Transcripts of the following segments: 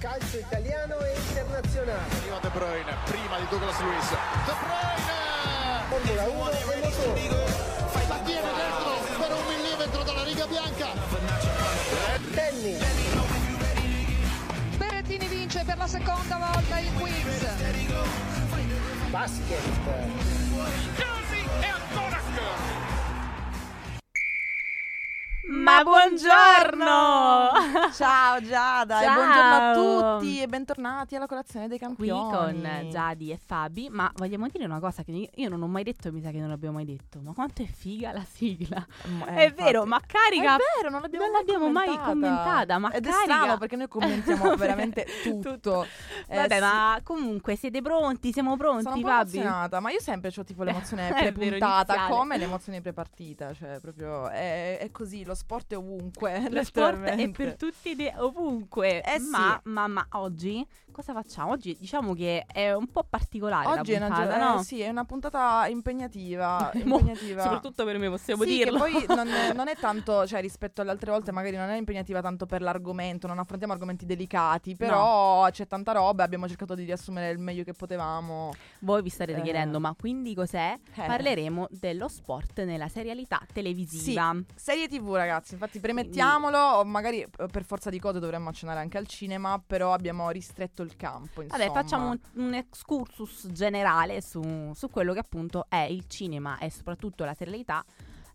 calcio italiano e internazionale. Arriva De Bruyne, prima di Douglas Luiz. De Bruyne! Formula 1 e motori. La tiene dentro per un millimetro dalla riga bianca. Tennis, Berrettini vince per la seconda volta il quiz. basket, Ma buongiorno! Ciao Giada Ciao. buongiorno a tutti e bentornati alla colazione dei Qui campioni. con Giadi e Fabi, ma vogliamo dire una cosa che io non ho mai detto e mi sa che non l'abbiamo mai detto, ma quanto è figa la sigla! Mm, eh, è infatti. vero, ma carica! È vero, non l'abbiamo, non mai, l'abbiamo mai commentata. commentata, ma Ed è carica. strano perché noi commentiamo veramente tutto. Eh, Vabbè, sì. ma comunque siete pronti? Siamo pronti, Sono Fabi? emozionata, ma io sempre ho tipo l'emozione È vero, prepuntata iniziale. come l'emozione prepartita, cioè proprio è, è così, lo sport è ovunque, Lo sport è per tutti è ovunque. Eh sì. ma, ma, ma oggi cosa facciamo? Oggi diciamo che è un po' particolare Oggi la è una, puntata, gio- eh, no? sì, è una puntata impegnativa, impegnativa. Soprattutto per me possiamo sì, dirlo. che poi non è, non è tanto, cioè rispetto alle altre volte magari non è impegnativa tanto per l'argomento, non affrontiamo argomenti delicati, però c'è tanta roba e abbiamo cercato di riassumere il meglio che potevamo. Voi vi starete Eh. chiedendo, ma quindi cos'è? Eh. Parleremo dello sport nella serialità televisiva. Serie TV ragazzi, infatti premettiamolo, o magari eh, per forza di cose dovremmo accennare anche al cinema, però abbiamo ristretto il campo, insomma. Vabbè, facciamo un, un excursus generale su, su quello che appunto è il cinema e soprattutto la serialità.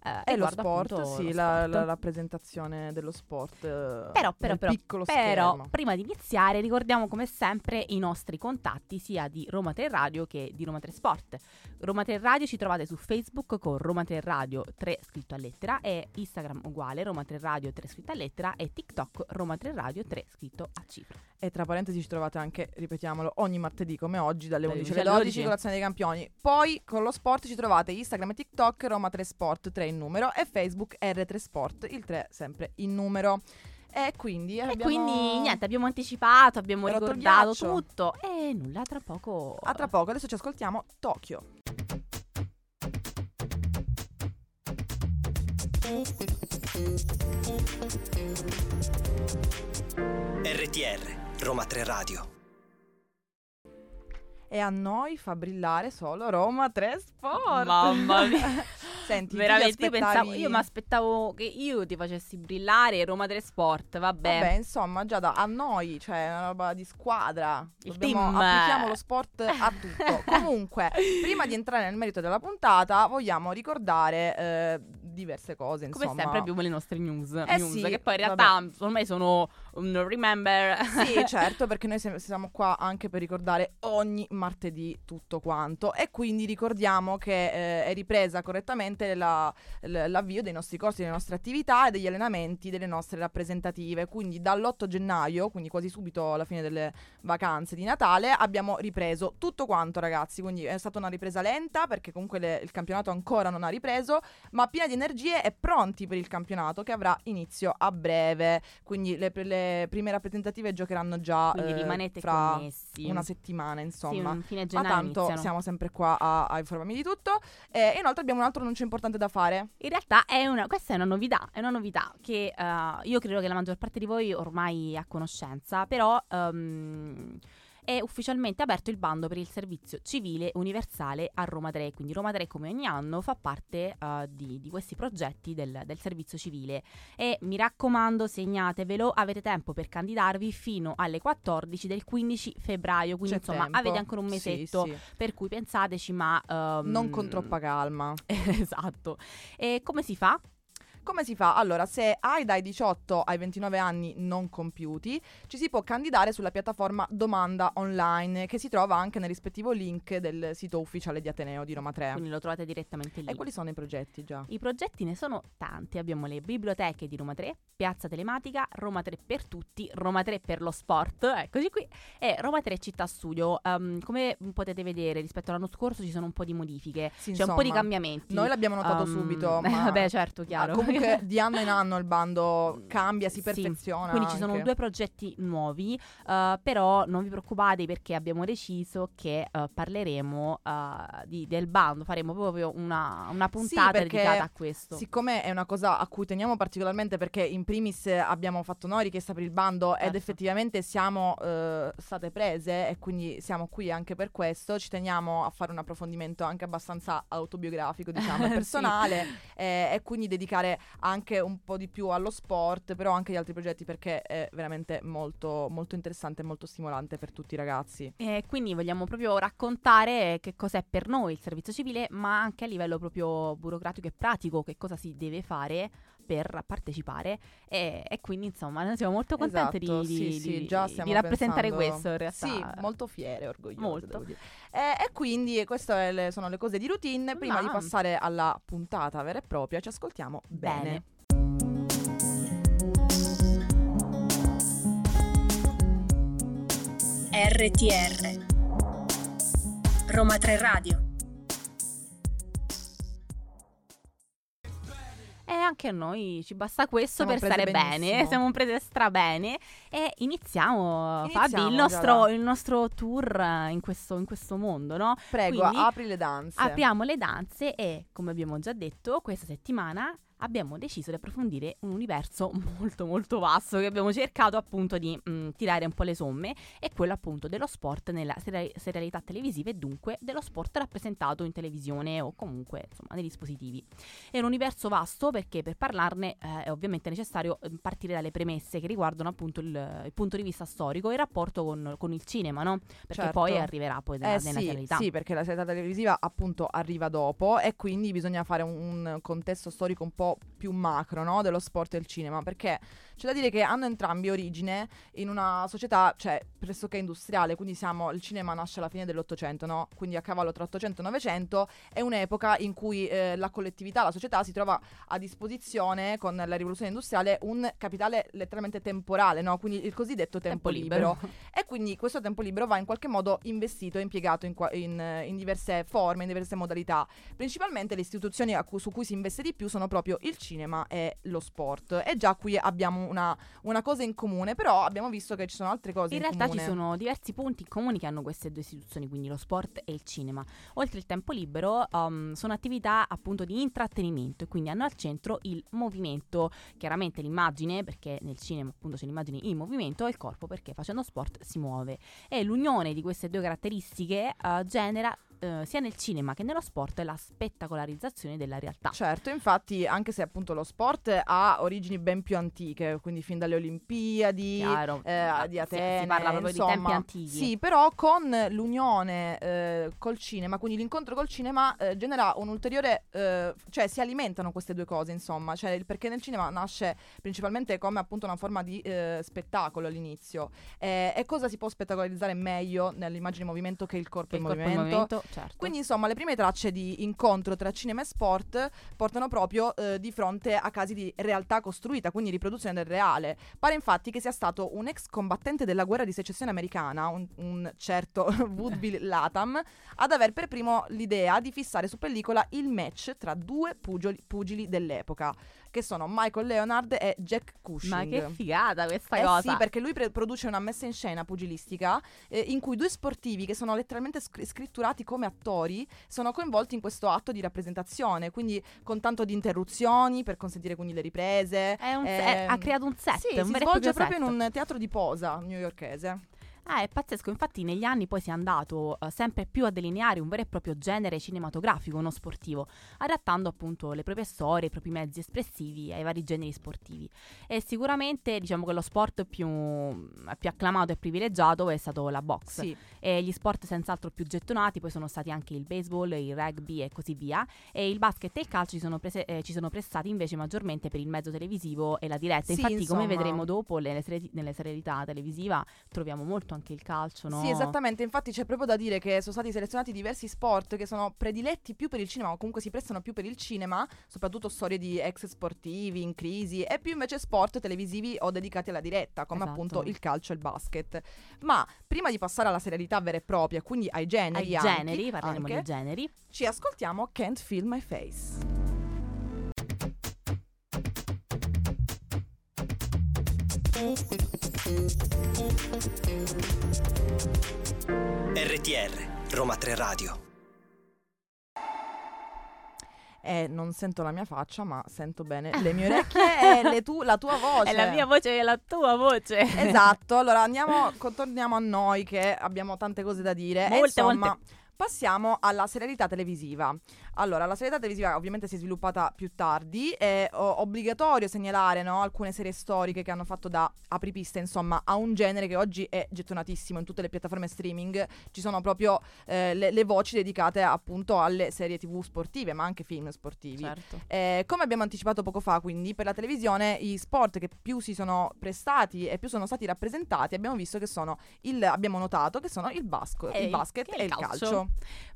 eh, E lo sport, appunto sì, lo la, sport. la rappresentazione dello sport. eh, Però, però, però, piccolo però schermo. prima di iniziare ricordiamo come sempre i nostri contatti sia di Roma 3 Radio che di Roma 3 Sport. Roma 3 Radio ci trovate su Facebook con Roma 3 Radio 3 scritto a lettera e Instagram uguale Roma 3 Radio 3 scritto a lettera e TikTok Roma 3 Radio 3 scritto a cifra. E tra parentesi ci trovate anche, ripetiamolo, ogni martedì come oggi dalle Dalle 11 11 alle alle 12 12. colazione dei campioni. Poi con lo sport ci trovate Instagram e TikTok Roma 3 Sport 3 in numero e Facebook R3 Sport, il 3 sempre in numero. E quindi E abbiamo... quindi niente, abbiamo anticipato, abbiamo ricordato tutto e nulla tra poco. A tra poco, adesso ci ascoltiamo Tokyo. RTR Roma 3 Radio. E a noi fa brillare solo Roma 3 Sport. Mamma mia. Senti, Veramente, io aspettavi- pensavo, io mi aspettavo che io ti facessi brillare Roma 3 Sport, vabbè. Vabbè, insomma, già da a noi, cioè è una roba di squadra. Il Dobbiamo team. applichiamo lo sport a tutto. Comunque, prima di entrare nel merito della puntata, vogliamo ricordare eh, diverse cose, Come insomma. sempre abbiamo le nostre news, Eh news sì, che poi in realtà ormai sono un remember. Sì, certo, perché noi siamo- siamo qua anche per ricordare ogni martedì tutto quanto e quindi ricordiamo che eh, è ripresa correttamente la- l- l'avvio dei nostri corsi, delle nostre attività e degli allenamenti delle nostre rappresentative. Quindi dall'8 gennaio, quindi quasi subito alla fine delle vacanze di Natale, abbiamo ripreso tutto quanto ragazzi, quindi è stata una ripresa lenta perché comunque le- il campionato ancora non ha ripreso, ma piena di energie e pronti per il campionato che avrà inizio a breve. Quindi le, le prime rappresentative giocheranno già Quindi eh, rimanete fra connessi. una settimana, Sì, insomma. un fine Ma gennaio tanto iniziano. siamo sempre qua a, a informarmi di tutto. E inoltre abbiamo un altro annuncio importante da fare. In realtà è una, questa è una novità, è una novità che eh, io credo che la maggior parte di voi ormai è a conoscenza, però ehm, è ufficialmente aperto il bando per il servizio civile universale a Roma 3, quindi Roma 3 come ogni anno fa parte eh, di, di questi progetti del, del servizio civile e mi raccomando segnatevelo, avete tempo per candidarvi fino alle 14 del 15 febbraio, quindi C'è insomma tempo. avete ancora un Sì, mesetto sì. per cui pensateci ma... ehm, Non con troppa calma. esatto. E come si fa? Come si fa? Allora, se hai dai 18 ai 29 anni non compiuti, ci si può candidare sulla piattaforma Domanda Online, che si trova anche nel rispettivo link del sito ufficiale di Ateneo di Roma 3. Quindi lo trovate direttamente lì. E quali sono i progetti già? I progetti ne sono tanti, abbiamo le biblioteche di Roma 3, Piazza Telematica, Roma 3 per tutti, Roma 3 per lo sport, eccoci qui, e Roma 3 Città Studio. Um, come potete vedere rispetto all'anno scorso ci sono un po' di modifiche, Sì, c'è un po' di insomma, cambiamenti. Noi l'abbiamo notato Um, subito, ma vabbè certo, chiaro. Ah, comunque di anno in anno il bando cambia, si Sì, perfeziona. Quindi ci sono anche. due progetti nuovi, eh, però non vi preoccupate perché abbiamo deciso che eh, parleremo eh, di- del bando, faremo proprio una, una puntata perché dedicata a questo. Siccome è una cosa a cui teniamo particolarmente perché in primis abbiamo fatto noi richiesta per il bando ed Certo. effettivamente siamo state prese e quindi siamo qui anche per questo, ci teniamo a fare un approfondimento anche abbastanza autobiografico, diciamo, e Sì. personale eh, e quindi dedicare anche un po' di più allo sport, però anche agli altri progetti perché è veramente molto, molto interessante e molto stimolante per tutti i ragazzi. E quindi vogliamo proprio raccontare che cos'è per noi il servizio civile, ma anche a livello proprio burocratico e pratico, che cosa si deve fare per partecipare e, e quindi insomma noi siamo molto contenti Esatto, di, sì, di- sì, di- già di rappresentare pensando- questo in realtà. Sì, molto fiere e orgogliose. Molto. Eh, e quindi queste le- sono le cose di routine. Prima di Ma- passare alla puntata vera e propria, ci ascoltiamo bene. Bene. RTR Roma 3 Radio E anche a noi ci basta questo Siamo per stare bene, benissimo. siamo prese stra bene e iniziamo, Iniziamo, Fabi il nostro, il nostro tour in questo, in questo mondo, no? Prego, Quindi apri le danze. Apriamo le danze e, come abbiamo già detto, questa settimana abbiamo deciso di approfondire un universo molto molto vasto che abbiamo cercato appunto di mm, tirare un po' le somme e quello appunto dello sport nella seri- serialità televisiva e dunque dello sport rappresentato in televisione o comunque insomma nei dispositivi. È un universo vasto perché per parlarne eh, è ovviamente necessario eh, partire dalle premesse che riguardano appunto il, il punto di vista storico e il rapporto con, con il cinema, no? Perché Certo. poi arriverà poi nella, Eh nella sì, serialità. sì, perché la serialità televisiva appunto arriva dopo e quindi bisogna fare un, un contesto storico un po' più macro no? dello sport e del cinema, perché c'è da dire che hanno entrambi origine in una società, cioè, pressoché industriale, quindi siamo, il cinema nasce alla fine dell'Ottocento, no? Quindi a cavallo tra 800 e 900 è un'epoca in cui eh, la collettività, la società si trova a disposizione con la rivoluzione industriale un capitale letteralmente temporale, no? Quindi il cosiddetto tempo, libero. E quindi questo tempo libero va in qualche modo investito e impiegato in, qua- in, in diverse forme, in diverse modalità. Principalmente le istituzioni cui- su cui si investe di più sono proprio il cinema e lo sport. E già qui abbiamo una, una cosa in comune, però abbiamo visto che ci sono altre cose In in, realtà comune. ci sono diversi punti in comune che hanno queste due istituzioni, quindi lo sport e il cinema. Oltre il tempo libero, um, sono attività appunto di intrattenimento e quindi hanno al centro il movimento, chiaramente l'immagine, perché nel cinema appunto c'è l'immagine in movimento, e il corpo perché facendo sport si muove. E l'unione di queste due caratteristiche eh, genera eh, sia nel cinema che nello sport la spettacolarizzazione della realtà. Certo, infatti, anche se appunto lo sport ha origini ben più antiche, quindi fin dalle Olimpiadi, Chiaro. eh, di si- Atene, si parla proprio insomma, di tempi antichi. Sì, però con l'unione eh, col cinema, quindi l'incontro col cinema eh, genera un ulteriore, eh, cioè si alimentano queste due cose, insomma, cioè, il- perché nel cinema nasce principalmente come appunto una forma di spettacolo all'inizio. E cosa si può spettacolarizzare meglio nell'immagine in movimento che il corpo il in corpo in movimento? Certo. Quindi insomma le prime tracce di incontro tra cinema e sport portano proprio eh, di fronte a casi di realtà costruita, quindi riproduzione del reale. Pare infatti che sia stato un ex combattente della guerra di secessione americana, un, un certo Woodville Latham, ad aver per primo l'idea di fissare su pellicola il match tra due pugili, pugili dell'epoca, che sono Michael Leonard e Jack Cushing. Ma che figata questa Eh cosa. sì, perché lui pre- produce una messa in scena pugilistica eh, in cui due sportivi che sono letteralmente scr- scritturati come attori sono coinvolti in questo atto di rappresentazione, quindi con tanto di interruzioni per consentire quindi le riprese. È un- Ehm, è- ha creato un set, Sì, un si vero svolge proprio proprio set. in un teatro di posa newyorkese. Ah, è pazzesco, infatti negli anni poi si è andato eh, sempre più a delineare un vero e proprio genere cinematografico, non sportivo, adattando appunto le proprie storie, i propri mezzi espressivi ai vari generi sportivi. E sicuramente diciamo che lo sport più, più acclamato e privilegiato è stato la box. Sì, E gli sport senz'altro più gettonati poi sono stati anche il baseball, il rugby e così via. E il basket e il calcio ci sono, prese- eh, ci sono prestati invece maggiormente per il mezzo televisivo e la diretta. Sì, Infatti, insomma. come vedremo dopo, nelle serialità televisiva troviamo molto anche il calcio, no? Sì, esattamente. Infatti c'è proprio da dire che sono stati selezionati diversi sport che sono prediletti più per il cinema o comunque si prestano più per il cinema, soprattutto storie di ex sportivi in crisi e più invece sport televisivi o dedicati alla diretta, come esatto. appunto il calcio e il basket. Ma prima di passare alla serialità vera e propria, quindi ai generi, ai generi, parliamo anche, di generi. Ci ascoltiamo Can't Feel My Face. Thank RTR, Roma 3 Radio. Eh, non sento la mia faccia, ma sento bene le mie orecchie e le tu- la tua voce. È la mia voce e la tua voce. Esatto, allora andiamo, contorniamo a noi che abbiamo tante cose da dire. e Molte, insomma, molte. Passiamo alla serialità televisiva. Allora, la serialità televisiva ovviamente si è sviluppata più tardi, è o- obbligatorio segnalare no, alcune serie storiche che hanno fatto da apripista, insomma, a un genere che oggi è gettonatissimo in tutte le piattaforme streaming. Ci sono proprio eh, le, le voci dedicate appunto alle serie tv sportive, ma anche film sportivi. Certo. Eh, come abbiamo anticipato poco fa, quindi per la televisione i sport che più si sono prestati e più sono stati rappresentati, abbiamo visto che sono il abbiamo notato che sono il, basco- il basket e il il calcio. calcio.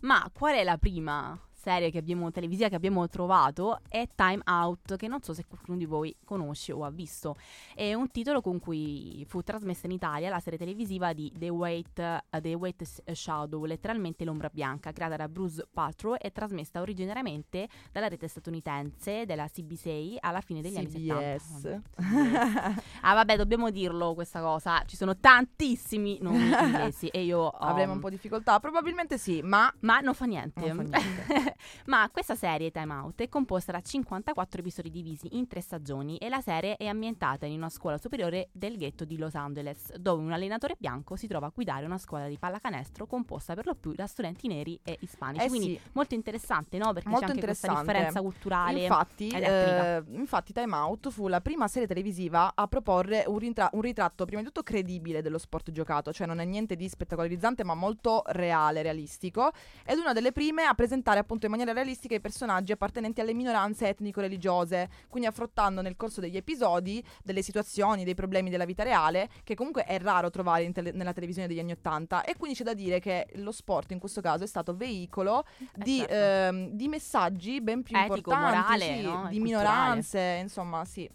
Ma qual è la prima serie che abbiamo televisiva che abbiamo trovato? È Time Out, che non so se qualcuno di voi conosce o ha visto. È un titolo con cui fu trasmessa in Italia la serie televisiva di The Wait, eh, The Wait Shadow, letteralmente l'ombra bianca, creata da Bruce Paltrow e trasmessa originariamente dalla rete statunitense della CB6 alla fine degli anni 70. CBS. Vabbè. Ah vabbè, dobbiamo dirlo questa cosa. Ci sono tantissimi nomi inglesi e io Avremo um, un po' di difficoltà, probabilmente sì, ma ma non fa niente. Non fa niente. Ma questa serie Time Out è composta da 54 episodi divisi in tre stagioni e la serie è ambientata in una scuola superiore del ghetto di Los Angeles, dove un allenatore bianco si trova a guidare una squadra di pallacanestro composta per lo più da studenti neri e ispanici. Eh Quindi sì. molto interessante, no? Perché Molto c'è anche questa differenza culturale. Infatti, eh, infatti Time Out fu la prima serie televisiva a proporre un, ritra- un ritratto prima di tutto credibile dello sport giocato, cioè non è niente di spettacolarizzante ma molto reale, realistico, ed una delle prime a presentare appunto in maniera realistica i personaggi appartenenti alle minoranze etnico-religiose, quindi affrontando nel corso degli episodi delle situazioni, dei problemi della vita reale, che comunque è raro trovare tele- nella televisione degli anni Ottanta, e quindi c'è da dire che lo sport in questo caso è stato veicolo Eh, di, certo. ehm, di messaggi ben più Etico, importanti, morale, sì, no? Di culturale. minoranze, insomma, sì.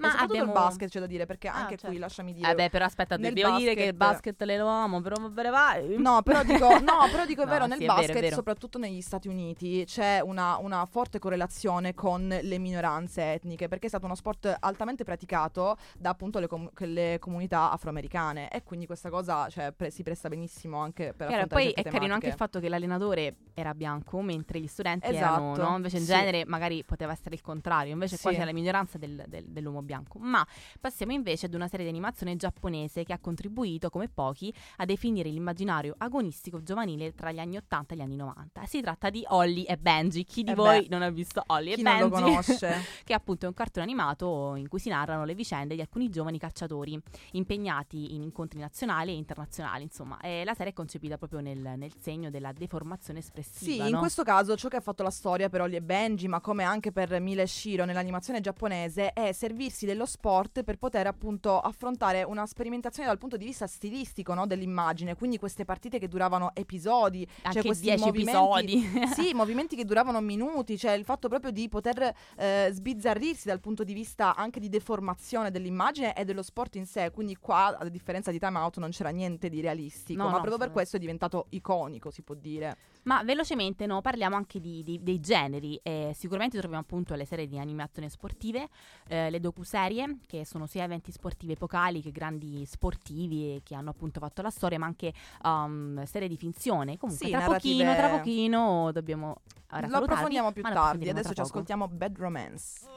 Ma soprattutto abbiamo- il basket c'è da dire, perché Ah, anche qui certo. lasciami dire. Eh beh, però aspetta, nel devo dire che il basket- basket le lo amo, però va. No, però dico, no, però dico è No, vero, sì, nel è vero, basket, vero. soprattutto negli Stati Uniti, c'è una, una forte correlazione con le minoranze etniche, perché è stato uno sport altamente praticato da appunto le, com- le comunità afroamericane e quindi questa cosa cioè, pre- si presta benissimo anche per Chiaro, affrontare poi è certe carino anche il tematiche. fatto che l'allenatore era bianco, mentre gli studenti erano, Esatto, no? Invece in sì. genere magari poteva essere il contrario, invece qua Sì. c'è la minoranza del- del- dell'uomo bianco. Ma passiamo invece ad una serie di animazione giapponese che ha contribuito, come pochi, a definire l'immaginario agonistico giovanile tra gli anni 80 e gli anni 90. Si tratta di Holly e Benji. Chi di Eh voi beh, non ha visto Holly Chi e non Benji? lo conosce? che è appunto un cartone animato in cui si narrano le vicende di alcuni giovani cacciatori impegnati in incontri nazionali e internazionali. Insomma, e la serie è concepita proprio nel, nel segno della deformazione Sì, espressiva. in no? questo caso ciò che ha fatto la storia per Holly e Benji, ma come anche per Mila e Shiro nell'animazione giapponese, è servirsi dello sport per poter appunto affrontare una sperimentazione dal punto di vista stilistico no, dell'immagine, quindi queste partite che duravano episodi, Anche cioè questi 10 movimenti- episodi. sì, movimenti che duravano minuti, cioè il fatto proprio di poter eh, sbizzarrirsi dal punto di vista anche di deformazione dell'immagine e dello sport in sé, quindi qua a differenza di Time Out non c'era niente di realistico, No, ma no, proprio per questo è diventato iconico, si può dire. Ma velocemente no, parliamo anche di- di- dei generi. Eh, sicuramente troviamo appunto le serie di animazione sportive, eh, le docuserie, che sono sia eventi sportivi epocali che grandi sportivi e che hanno appunto fatto la storia, ma anche um, serie di finzione. Comunque Sì, tra narrative- pochino, tra pochino dobbiamo ora Lo approfondiamo più tardi, adesso ci ascoltiamo Bad Romance.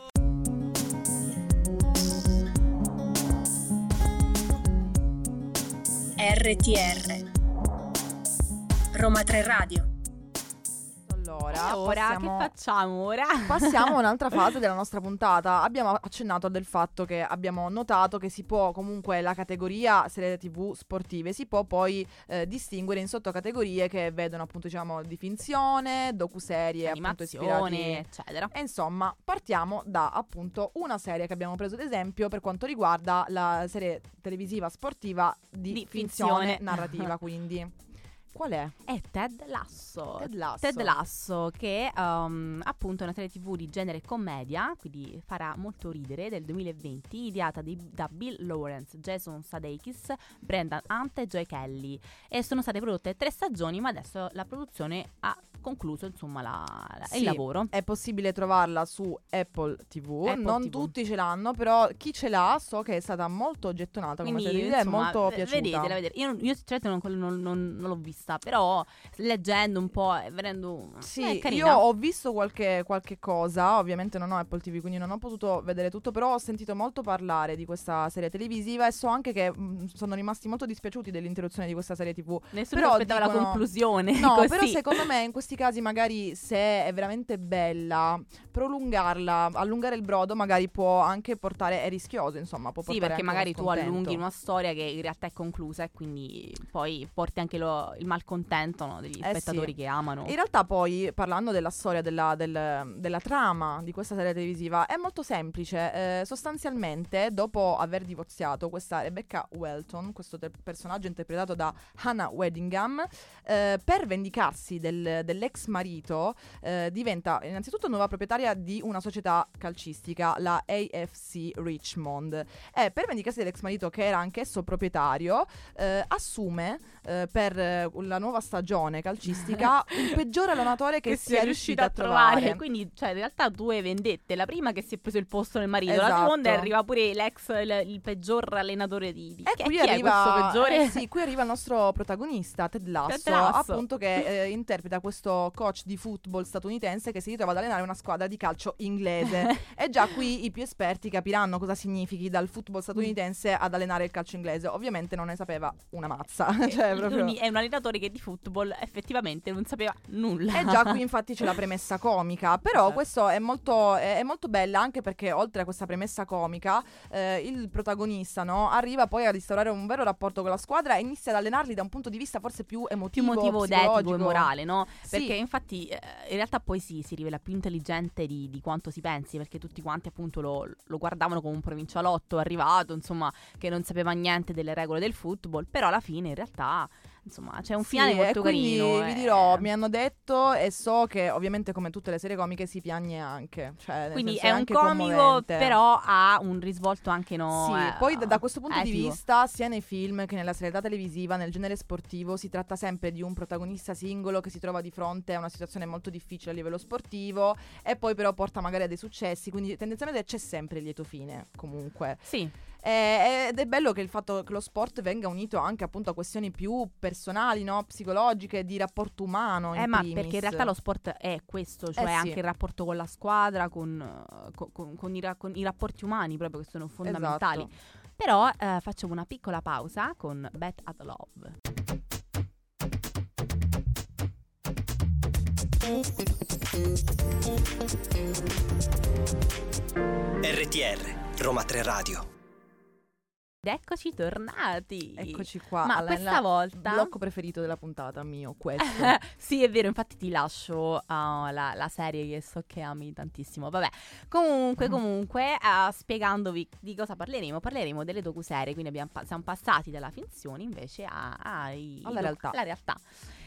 RTR Roma 3 Radio Allora, E ora passiamo- che facciamo ora? Passiamo a un'altra fase della nostra puntata. Abbiamo accennato del fatto che abbiamo notato che si può comunque la categoria serie TV sportive si può poi eh, distinguere in sottocategorie che vedono appunto diciamo di finzione, docuserie appunto animazione, ispirati eccetera. E insomma, partiamo da appunto una serie che abbiamo preso ad esempio per quanto riguarda la serie televisiva sportiva di, Di finzione finzione. narrativa, quindi qual è? È Ted Lasso. Ted Lasso. Ted Lasso, che um, appunto è una serie tv di genere commedia, quindi farà molto ridere, del 2020, ideata di- da Bill Lawrence, Jason Sudeikis, Brendan Hunt e Joy Kelly. E sono state prodotte tre stagioni, ma adesso la produzione ha concluso insomma la- la- Sì, il lavoro. È possibile trovarla su Apple TV. Apple non TV. tutti ce l'hanno, però chi ce l'ha so che è stata molto gettonata come Quindi, serie TV, è insomma, molto v- piaciuta. Vedetela, vedete. Io, io sinceramente non, non- non- non l'ho vista, però leggendo un po' e vedendo... Sì, è carina. io ho visto qualche, qualche cosa, ovviamente non ho Apple TV, quindi non ho potuto vedere tutto, però ho sentito molto parlare di questa serie televisiva e so anche che mh, sono rimasti molto dispiaciuti dell'interruzione di questa serie TV. Nessuno però aspettava la dicono- conclusione. No, così. però secondo me in questi casi magari se è veramente bella, prolungarla, allungare il brodo magari può anche portare, è rischioso insomma, può Sì, portare perché anche magari tu allunghi una storia che in realtà è conclusa e quindi poi porti anche lo- il malcontento no, degli Eh sì. spettatori che amano. In realtà poi, parlando della storia della, del- della trama di questa serie televisiva, è molto semplice. Eh, sostanzialmente, dopo aver divorziato, questa Rebecca Welton, questo te- personaggio interpretato da Hannah Weddingham, eh, per vendicarsi del- dell'ex marito, eh, diventa innanzitutto nuova proprietaria di una società calcistica, la AFC Richmond. E per vendicarsi dell'ex marito, che era anch'esso proprietario, eh, assume eh, per eh, la nuova stagione calcistica il peggior allenatore che, sia riuscito a trovare. Quindi, cioè, in realtà due vendette. La prima che si è preso il posto nel marito, la Esatto. seconda arriva pure l'ex, il, il peggior allenatore di. di... E chi, qui chi è arriva, eh sì, qui arriva il nostro protagonista, Ted Lasso, Ted Lasso. appunto che eh, interpreta questo coach di football statunitense che si ritrova ad allenare una squadra di calcio inglese. e già qui i più esperti capiranno cosa significhi dal football statunitense ad allenare il calcio inglese. Ovviamente non ne sapeva una mazza. cioè, proprio... Quindi è un allenatore che di football effettivamente non sapeva nulla. E già qui infatti c'è la premessa comica, però Esatto. questo è molto, è, è molto bella anche perché oltre a questa premessa comica eh, il protagonista no, arriva poi a instaurare un vero rapporto con la squadra e inizia ad allenarli da un punto di vista forse più più emotivo, motivo etico e morale, no? Sì. Perché infatti eh, in realtà poi sì, si rivela più intelligente di, di quanto si pensi, perché tutti quanti appunto lo, lo guardavano come un provincialotto arrivato, insomma, che non sapeva niente delle regole del football, però alla fine in realtà, insomma, c'è un Sì, finale e molto carino. vi eh. dirò, mi hanno detto e so che ovviamente come tutte le serie comiche si piagne anche. Cioè, nel Quindi senso è un comico, commovente. però ha un risvolto anche no. Sì, eh, poi da, da questo punto di etico. vista, sia nei film che nella serialità televisiva, nel genere sportivo, si tratta sempre di un protagonista singolo che si trova di fronte a una situazione molto difficile a livello sportivo e poi però porta magari a dei successi, quindi tendenzialmente c'è sempre il lieto fine, comunque. Sì, Eh, ed è bello che il fatto che lo sport venga unito anche appunto a questioni più personali, no? psicologiche, di rapporto umano. eh, in ma primis. perché in realtà lo sport è questo, cioè Eh, sì. anche il rapporto con la squadra, con, co- con- con i, ra- con i rapporti umani proprio che sono fondamentali. Esatto. Però eh, facciamo una piccola pausa con Bet at Love. RTR, Roma 3 Radio. Ed eccoci tornati. Eccoci qua. Ma alla- questa volta blocco preferito della puntata mio, questo. sì, è vero, infatti ti lascio uh, la, la serie che so che ami tantissimo. Vabbè, comunque, comunque, uh, spiegandovi di cosa parleremo, parleremo delle docuserie, quindi abbiamo pa- siamo passati dalla finzione invece a- ai- Alla realtà. alla realtà.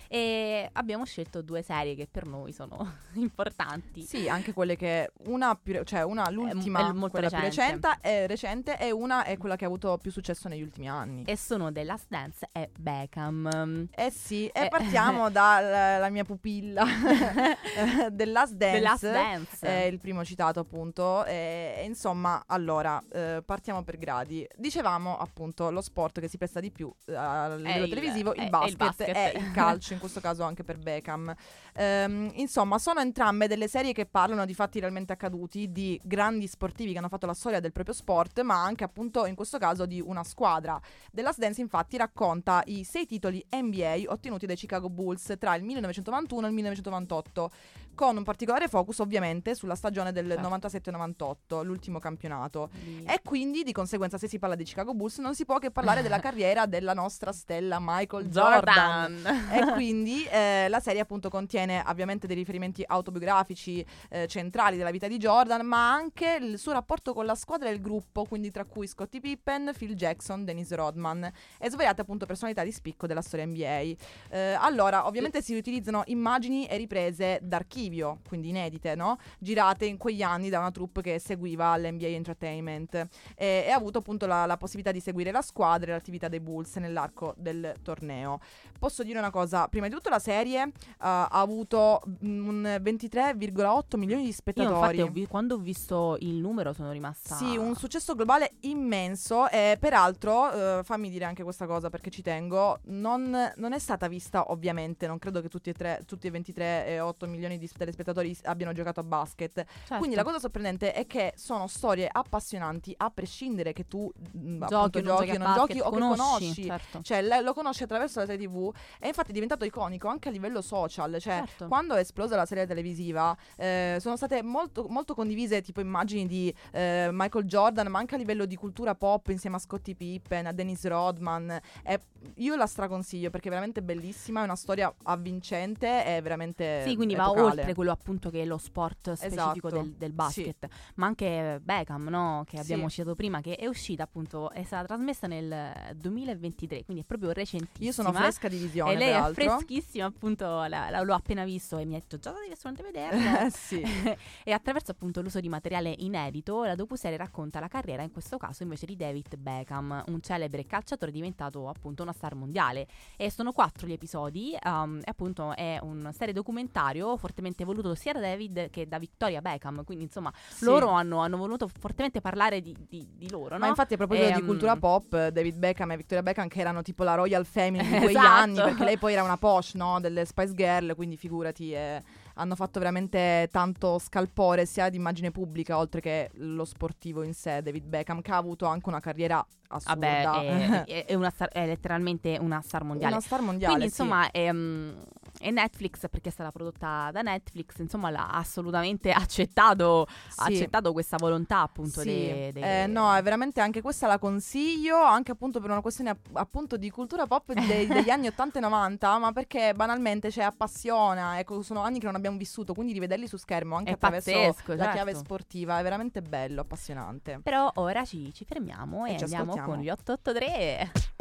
E abbiamo scelto due serie che per noi sono importanti. Sì, anche quelle che una più, cioè una l'ultima è molto quella più recente. recente, è recente e una è quella che ha avuto più successo negli ultimi anni. E sono The Last Dance e Beckham. Eh sì, e Eh. partiamo dalla la mia pupilla The Last Dance. The Last Dance. È il primo citato appunto e, insomma allora eh, partiamo per gradi dicevamo appunto lo sport che si presta di più eh, a livello il- televisivo il è basket, il basket. e il calcio in questo caso anche per Beckham Ehm, insomma sono entrambe delle serie che parlano di fatti realmente accaduti di grandi sportivi che hanno fatto la storia del proprio sport ma anche appunto in questo caso di una squadra. The Last Dance infatti racconta i sei titoli NBA ottenuti dai Chicago Bulls tra il 1991 e il 1998 con un particolare focus ovviamente sulla stagione del Certo. 97-98, l'ultimo campionato. Di- E quindi di conseguenza se si parla di Chicago Bulls non si può che parlare della carriera della nostra stella Michael Jordan. Jordan. E quindi eh, la serie appunto contiene ovviamente dei riferimenti autobiografici eh, centrali della vita di Jordan, ma anche il suo rapporto con la squadra e il gruppo, quindi tra cui Scottie Pippen, Phil Jackson, Dennis Rodman e svariate appunto personalità di spicco della storia NBA. Eh, allora, ovviamente si utilizzano immagini e riprese d'archivio preview, quindi inedite, no? girate in quegli anni da una troupe che seguiva l'NBA Entertainment e, e ha avuto appunto la, la possibilità di seguire la squadra e l'attività dei Bulls nell'arco del torneo. Posso dire una cosa, prima di tutto la serie uh, ha avuto mm, un 23,8 milioni di Io spettatori. infatti ho vi- quando ho visto il numero sono rimasta... Sì, un successo globale immenso e peraltro, eh, fammi dire anche questa cosa perché ci tengo, non, non è stata vista ovviamente, non credo che tutti e, tre, tutti e 23 e 8 milioni di telespettatori abbiano giocato a basket. Certo. Quindi la cosa sorprendente è che sono storie appassionanti a prescindere che tu mm, giochi appunto, o non giochi o non giochi o che conosci, conosci. certo. Cioè, le- lo conosci attraverso la serie TV e infatti è diventato iconico anche a livello social. Cioè, Certo. quando è esplosa la serie televisiva, eh, sono state molto, molto condivise tipo immagini di eh, Michael Jordan, ma anche a livello di cultura pop insieme a Scottie Pippen, a Dennis Rodman. E io la straconsiglio perché è veramente bellissima, è una storia avvincente, è veramente. Sì, quindi va epocale. Oltre quello appunto che è lo sport specifico Esatto. del, del basket, ma anche Beckham, no? che abbiamo Sì. citato prima, che è uscita appunto, è stata trasmessa nel 2023, quindi è proprio recentissima. Io sono fresca di visione, E lei è freschissima, appunto, la- la- l'ho appena visto e mi ha detto già devi assolutamente vederlo. Eh, sì. e attraverso appunto l'uso di materiale inedito, la docuserie racconta la carriera, in questo caso invece di David Beckham, un celebre calciatore diventato appunto una star mondiale. E sono quattro gli episodi, um, e appunto è un serie documentario fortemente voluto sia da David che da Victoria Beckham, quindi insomma Sì. loro hanno, hanno voluto fortemente parlare di, di- di loro, no? Ma infatti a proposito di Ehm, cultura pop, David Beckham e Victoria Beckham che erano tipo la Royal Family di quegli Esatto. anni, perché lei poi era una posh, no? Delle Spice Girl, quindi figurati, eh, hanno fatto veramente tanto scalpore sia di immagine pubblica oltre che lo sportivo in sé, David Beckham, che ha avuto anche una carriera assurda. Vabbè, è, è- è una star- è letteralmente una star mondiale. Una star mondiale, Quindi sì. insomma è, mm, è Netflix perché è stata prodotta da Netflix, insomma l'ha assolutamente accettato, Sì. accettato questa volontà appunto Sì. dei- dei- Eh, no, è veramente anche questa la consiglio, anche appunto per una questione app- appunto di cultura pop dei- degli anni 80 e 90, ma perché banalmente ci appassiona, ecco, sono anni che non abbiamo vissuto, quindi rivederli su schermo anche È attraverso pazzesco, la chiave certo. sportiva è veramente bello, appassionante. Però ora ci, ci fermiamo e, E andiamo con gli 883.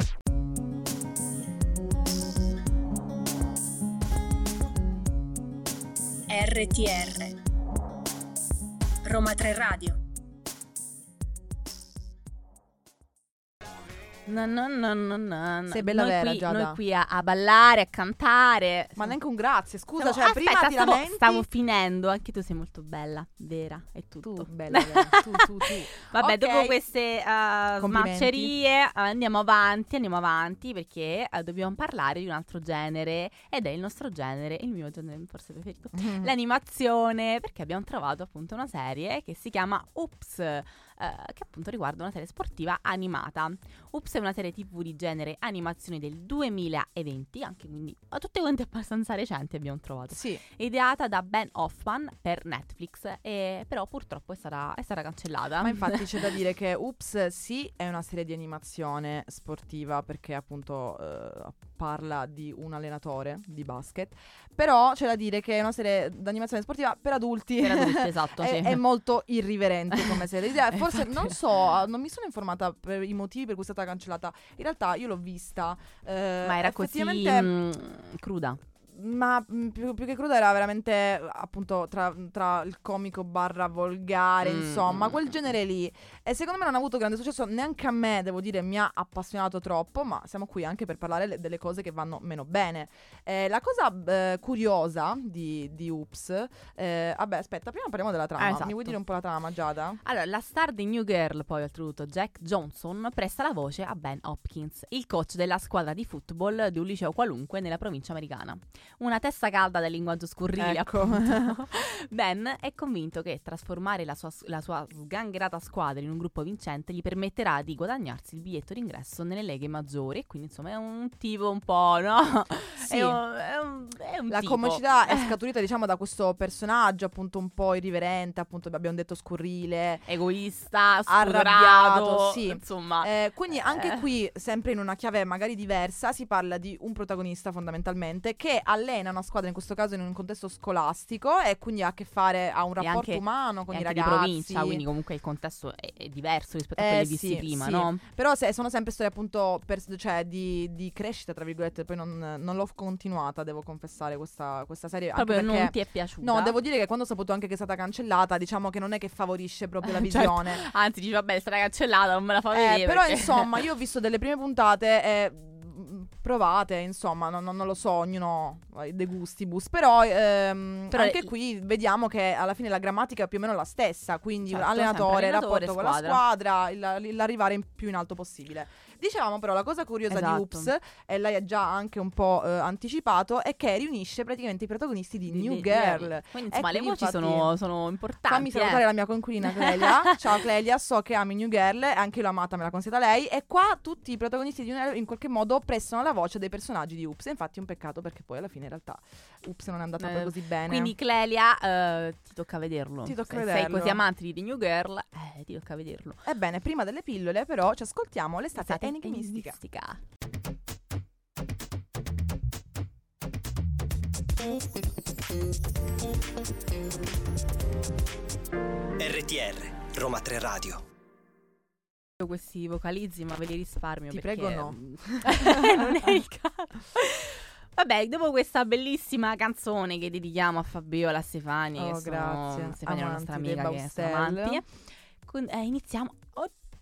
RTR Roma 3 Radio No, no, no, no, no. Sei bella noi vera, qui, Giada. Noi qui a, a ballare, a cantare. Ma neanche un grazie, scusa, Stavo- cioè prima aspetta, ti stavo, lamenti stavo finendo. Anche tu sei molto bella, vera, è tutto. tu, bella, bella, tu, tu, tu. Vabbè, Ok. dopo queste uh, smaccerie uh, andiamo avanti, andiamo avanti perché uh, dobbiamo parlare di un altro genere ed è il nostro genere, il mio genere forse preferito, Mm. l'animazione, perché abbiamo trovato appunto una serie che si chiama Oops, eh, che appunto riguarda una serie sportiva animata. Oops è una serie tv di genere animazione del 2020, anche quindi ma tutte quante abbastanza recenti abbiamo trovato. Sì, Ideata da Ben Hoffman per Netflix, e però purtroppo è stata, è stata cancellata. ma infatti c'è da dire che Oops sì è una serie di animazione sportiva perché appunto eh, parla di un allenatore di basket, però c'è da dire che è una serie d'animazione sportiva per adulti. Per adulti, esatto, è, sì. è molto irriverente come serie. Forse non so, non mi sono informata per i motivi per cui è stata cancellata. In realtà io l'ho vista. eh, Ma era così effettivamente- mm, cruda. Ma mh, più, più che cruda era veramente appunto tra, tra il comico barra volgare, Mm, insomma, mm, quel mm. genere lì. E secondo me non ha avuto grande successo, neanche a me, devo dire, mi ha appassionato troppo, ma siamo qui anche per parlare le- delle cose che vanno meno bene. Eh, la cosa eh, curiosa di, di Oops, eh, vabbè aspetta, prima parliamo della trama. Esatto. Mi vuoi dire un po' la trama, Giada? Allora, la star di New Girl, poi oltretutto Jack Johnson, presta la voce a Ben Hopkins, il coach della squadra di football di un liceo qualunque nella provincia americana. Una testa calda del linguaggio scurrile, Ecco. appunto. ben è convinto che trasformare la sua, la sua sgangherata squadra in un gruppo vincente gli permetterà di guadagnarsi il biglietto d'ingresso nelle leghe maggiori. E quindi, insomma, è un tipo un po', no? Sì. È un, è un- è un La tipo. comicità è scaturita, diciamo, da questo personaggio appunto un po' irriverente, appunto abbiamo detto scurrile, egoista, Arrabbiato, sì. insomma. Eh, quindi anche Eh. qui, sempre in una chiave magari diversa, si parla di un protagonista fondamentalmente che allena una squadra, in questo caso in un contesto scolastico, e quindi ha a che fare, ha un rapporto anche- umano con è i ragazzi. di provincia, quindi comunque il contesto è, è diverso rispetto a Eh, quelli sì, visti prima, sì. no? Però se- sono sempre storie appunto per- cioè, di, di crescita, tra virgolette, poi non, non l'ho continuata, devo confessare. questa, questa serie. Proprio perché- non ti è piaciuta. No, devo dire che quando ho saputo anche che è stata cancellata, diciamo che non è che favorisce proprio la Certo. visione. Anzi, dici, vabbè, sarà cancellata, non me la fa Eh, vedere. però perché- insomma, io ho visto delle prime puntate e provate, insomma, non, non- lo so, ognuno ha i de gustibus, però, ehm, Però anche il- qui vediamo che alla fine la grammatica è più o meno la stessa, quindi Certo, allenatore, allenatore, rapporto con la squadra. squadra, il- l'arrivare in più in alto possibile. Dicevamo però la cosa curiosa di Esatto. Oops, e lei ha già anche un po' eh, anticipato, è che riunisce praticamente i protagonisti di, Di- New di- Girl. Quindi E insomma, le voci sono, sono importanti. Fammi salutare eh. la mia coinquilina Clelia. Ciao Clelia, so che ami New Girl, e anche io l'ho amata, me l'ha consigliata lei. E qua tutti i protagonisti di New Girl in qualche modo prestano la voce dei personaggi di Oops. E infatti è un peccato perché poi alla fine in realtà Oops non è andata Eh, così bene. Quindi Clelia, eh, ti tocca vederlo. Ti tocca Se vederlo. sei così amante di New Girl, eh, ti tocca vederlo. Ebbene, prima delle pillole però ci ascoltiamo l'estate Estate enigmistica. enigmistica. RTR, Roma 3 Radio. Io Questi vocalizzi, ma ve li risparmio. Ti perché prego, no. non è il caso. Vabbè, dopo questa bellissima canzone che dedichiamo a Fabiola Stefani, Oh, che sono grazie. Stefani è una nostra amica che amanti. Con- eh, iniziamo.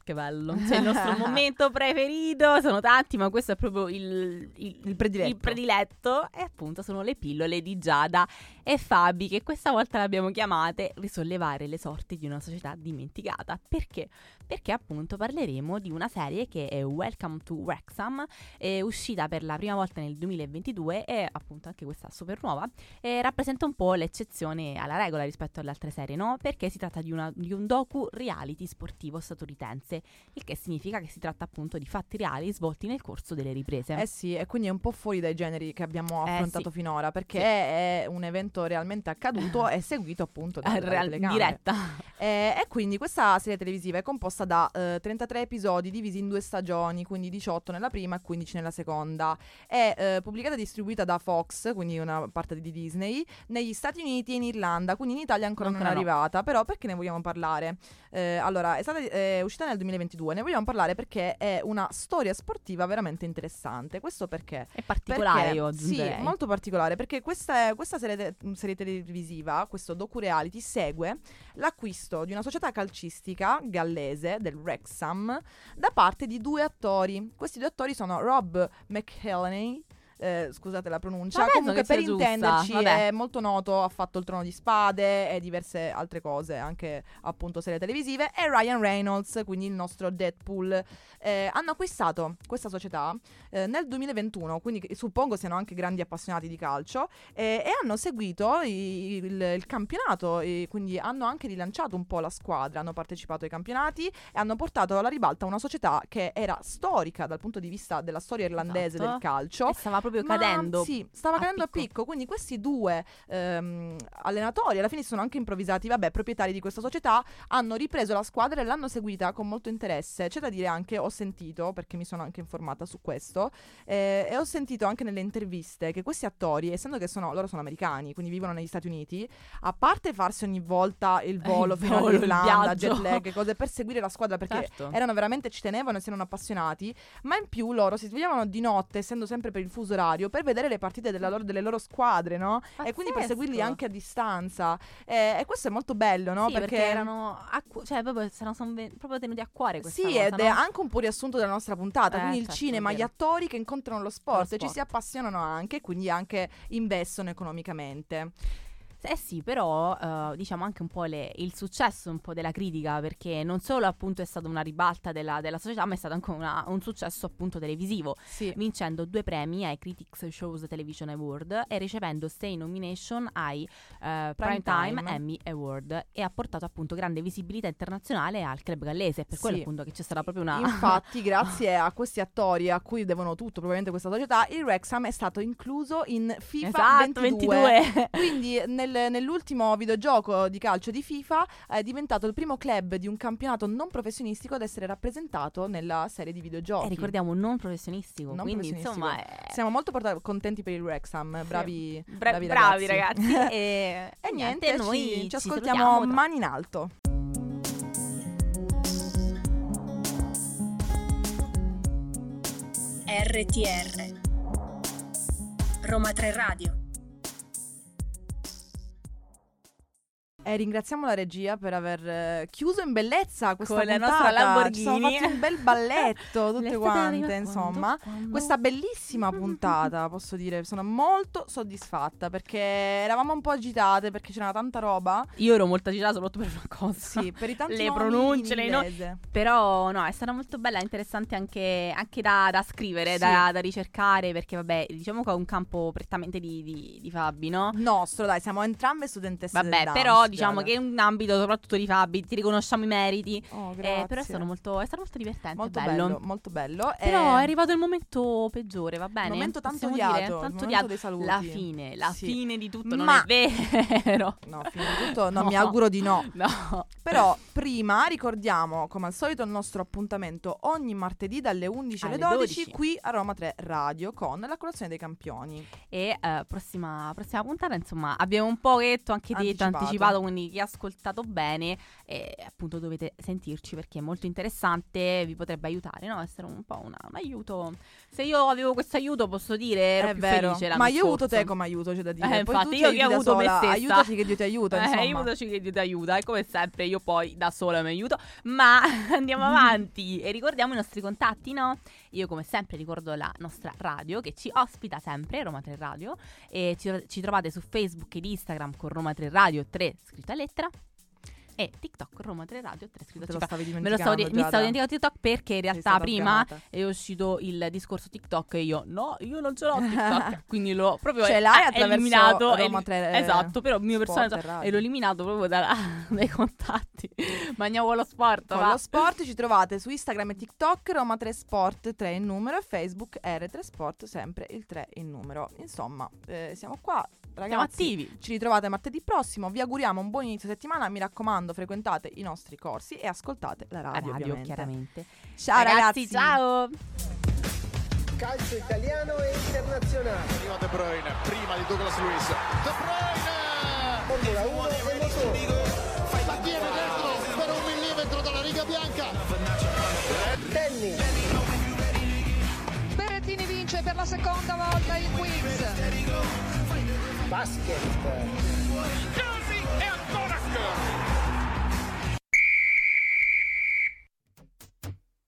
Che bello! C'è il nostro momento preferito. Sono tanti, ma questo è proprio il, il- Il prediletto. il prediletto. E appunto sono le pillole di Giada e Fabi, che questa volta le abbiamo chiamate risollevare le sorti di una società dimenticata. Perché? Perché appunto parleremo di una serie che è Welcome to Wrexham, è uscita per la prima volta nel 2022 e appunto anche questa super nuova e rappresenta un po' l'eccezione alla regola rispetto alle altre serie, no? Perché si tratta di, una- di un docu reality sportivo statunitense, il che significa che si tratta appunto di fatti reali svolti nel corso delle riprese. Eh sì, e quindi è un po' fuori dai generi che abbiamo Eh affrontato sì. finora, perché Sì. è un evento realmente accaduto e seguito appunto da Eh, real- diretta. Eh, e quindi questa serie televisiva è composta da eh, 33 episodi divisi in due stagioni, quindi 18 nella prima e 15 nella seconda. È eh, pubblicata e distribuita da Fox, quindi una parte di Disney, negli Stati Uniti e in Irlanda, quindi in Italia ancora non è Ancora no. arrivata. Però perché ne vogliamo parlare? Eh, allora, è stata è uscita nel 2022, ne vogliamo parlare perché è una storia sportiva veramente interessante. Questo perché? È particolare, Perché- io Sì, molto particolare perché questa, questa serie, te- serie televisiva, questo docu-reality, segue l'acquisto di una società calcistica gallese del Wrexham da parte di due attori. Questi due attori sono Rob McElhenney. Eh, scusate la pronuncia, comunque per intenderci vabbè. è molto noto, ha fatto il Trono di Spade e diverse altre cose, anche appunto serie televisive, e Ryan Reynolds, quindi il nostro Deadpool. Eh, hanno acquistato questa società eh, nel 2021, quindi suppongo siano anche grandi appassionati di calcio, e hanno seguito i- il, il campionato, quindi hanno anche rilanciato un po' la squadra, hanno partecipato ai campionati e hanno portato alla ribalta una società che era storica dal punto di vista della storia irlandese Esatto. del calcio. E stava proprio Ma cadendo. Sì, stava a cadendo a picco. picco. Quindi questi due ehm, allenatori, alla fine si sono anche improvvisati, vabbè, proprietari di questa società, hanno ripreso la squadra e l'hanno seguita con molto interesse. C'è da dire anche, ho sentito, perché mi sono anche informata su questo, eh, e ho sentito anche nelle interviste che questi attori, essendo che sono, loro sono americani, quindi vivono negli Stati Uniti, a parte farsi ogni volta il volo Il fino volo, all'Irlanda, jet lag, cose per seguire la squadra, perché Certo. erano veramente ci tenevano e si erano appassionati, ma in più loro si svegliavano di notte, essendo sempre per il fuso orario, per vedere le partite loro- delle loro squadre, no? E quindi per Pazzesco. seguirli anche a distanza. E, e questo è molto bello, no? Sì, perché, erano acqu- cioè proprio, ve- proprio tenuti a cuore questa Sì, cosa, ed no? è anche un po' riassunto della nostra puntata. Eh, quindi il certo, cinema, è gli attori che incontrano lo sport, Lo e ci sport. si appassionano anche, quindi anche investono economicamente. Eh sì, però eh, diciamo anche un po' le- il successo un po' della critica, perché non solo appunto è stata una ribalta della, della società, ma è stato anche una- un successo appunto televisivo, Sì. vincendo due premi ai Critics Shows Television Award e ricevendo sei nomination ai eh, Primetime Time. Emmy Award e ha portato appunto grande visibilità internazionale al club gallese, per quello Sì. appunto che c'è stata proprio una... Infatti, grazie a questi attori a cui devono tutto, probabilmente questa società, il Wrexham è stato incluso in FIFA esatto, 22. 22. Quindi nel- nell'ultimo videogioco di calcio di FIFA è diventato il primo club di un campionato non professionistico ad essere rappresentato nella serie di videogiochi. Eh, ricordiamo non professionistico, Non quindi professionistico. insomma... è- Siamo molto porta- contenti per il Wrexham, bravi, Bra- bravi bravi ragazzi. ragazzi. e, E niente, noi ci, ci ci ascoltiamo tra- mani in alto. RTR Roma 3 Radio E ringraziamo la regia per aver eh, chiuso in bellezza questa Con la puntata. nostra Lamborghini. Ci siamo fatti un bel balletto tutte quante, insomma. quando- Questa bellissima puntata, posso dire, sono molto soddisfatta perché eravamo un po' agitate perché c'era tanta roba. Io ero molto agitata soprattutto per una cosa. Sì, per i tanti Le pronunce, le no- inglese. Però no, è stata molto bella, interessante anche, anche da, da scrivere, Sì. da, da ricercare, perché vabbè, diciamo che è un campo prettamente di, di, di Fabi, no? Nostro, dai, siamo entrambe studentesse Vabbè, però diciamo che è un ambito soprattutto di Fabi, ti riconosciamo i meriti. Oh, Eh, però è stato molto, è stato molto divertente, molto bello. bello, molto bello. Però Eh, è arrivato il momento peggiore, va bene? Il momento tanto Possiamo odiato, dire? Tanto odiato. dei saluti. La fine, la Sì. fine di tutto non Ma- è vero. No, fino di tutto non No. mi auguro di no. No. Però prima ricordiamo come al solito il nostro appuntamento ogni martedì dalle 11 alle, Alle 12, 12. qui a Roma 3 Radio con la colazione dei campioni. E eh, prossima, prossima puntata, insomma, abbiamo un pochetto anche detto, Anticipato. Quindi chi ha ascoltato bene, eh, appunto dovete sentirci perché è molto interessante, vi potrebbe aiutare, no? Essere un po' una- un aiuto. Se io avevo questo aiuto, posso dire, ero È più vero. Ma io ho avuto te come aiuto, c'è da dire. Eh, Poi infatti, io che ho avuto me sola. stessa. Aiutati che Dio ti aiuta, Eh, insomma. aiutaci che Dio ti aiuta, e come sempre io poi da sola mi aiuto, ma andiamo avanti e ricordiamo i nostri contatti, no? Io come sempre ricordo la nostra radio che ci ospita sempre, Roma 3 Radio, e ci, ci trovate su Facebook ed Instagram con Roma 3 Radio 3 scritto a lettera e TikTok Roma 3 Radio 3 scritto Te lo stavi Me lo stavo di- mi stavo dimenticando TikTok perché in realtà prima sgamata. è uscito il discorso TikTok e io no, io non ce l'ho TikTok, quindi l'ho proprio Ce l'hai eh, eliminato Roma e- 3, Esatto, però il mio personaggio e l'ho eliminato proprio da- dai contatti. Ma andiamo con lo sport, Con va. lo sport ci trovate su Instagram e TikTok Roma 3 Sport 3 in numero e Facebook R3 Sport sempre il 3 in numero. Insomma, eh, siamo qua, ragazzi. attivi. Ci ritrovate martedì prossimo. Vi auguriamo un buon inizio settimana. Mi raccomando, frequentate i nostri corsi e ascoltate la La radio. radio, ovviamente. chiaramente. Ciao ragazzi. ciao. Calcio italiano e internazionale. Arriva De Bruyne, prima di Douglas Luiz. De Bruyne! Formula 1 e motore. La tiene dentro per un millimetro dalla riga bianca. Tennis. Berrettini vince per la seconda volta il quiz. Basket. Casi e ancora Curry.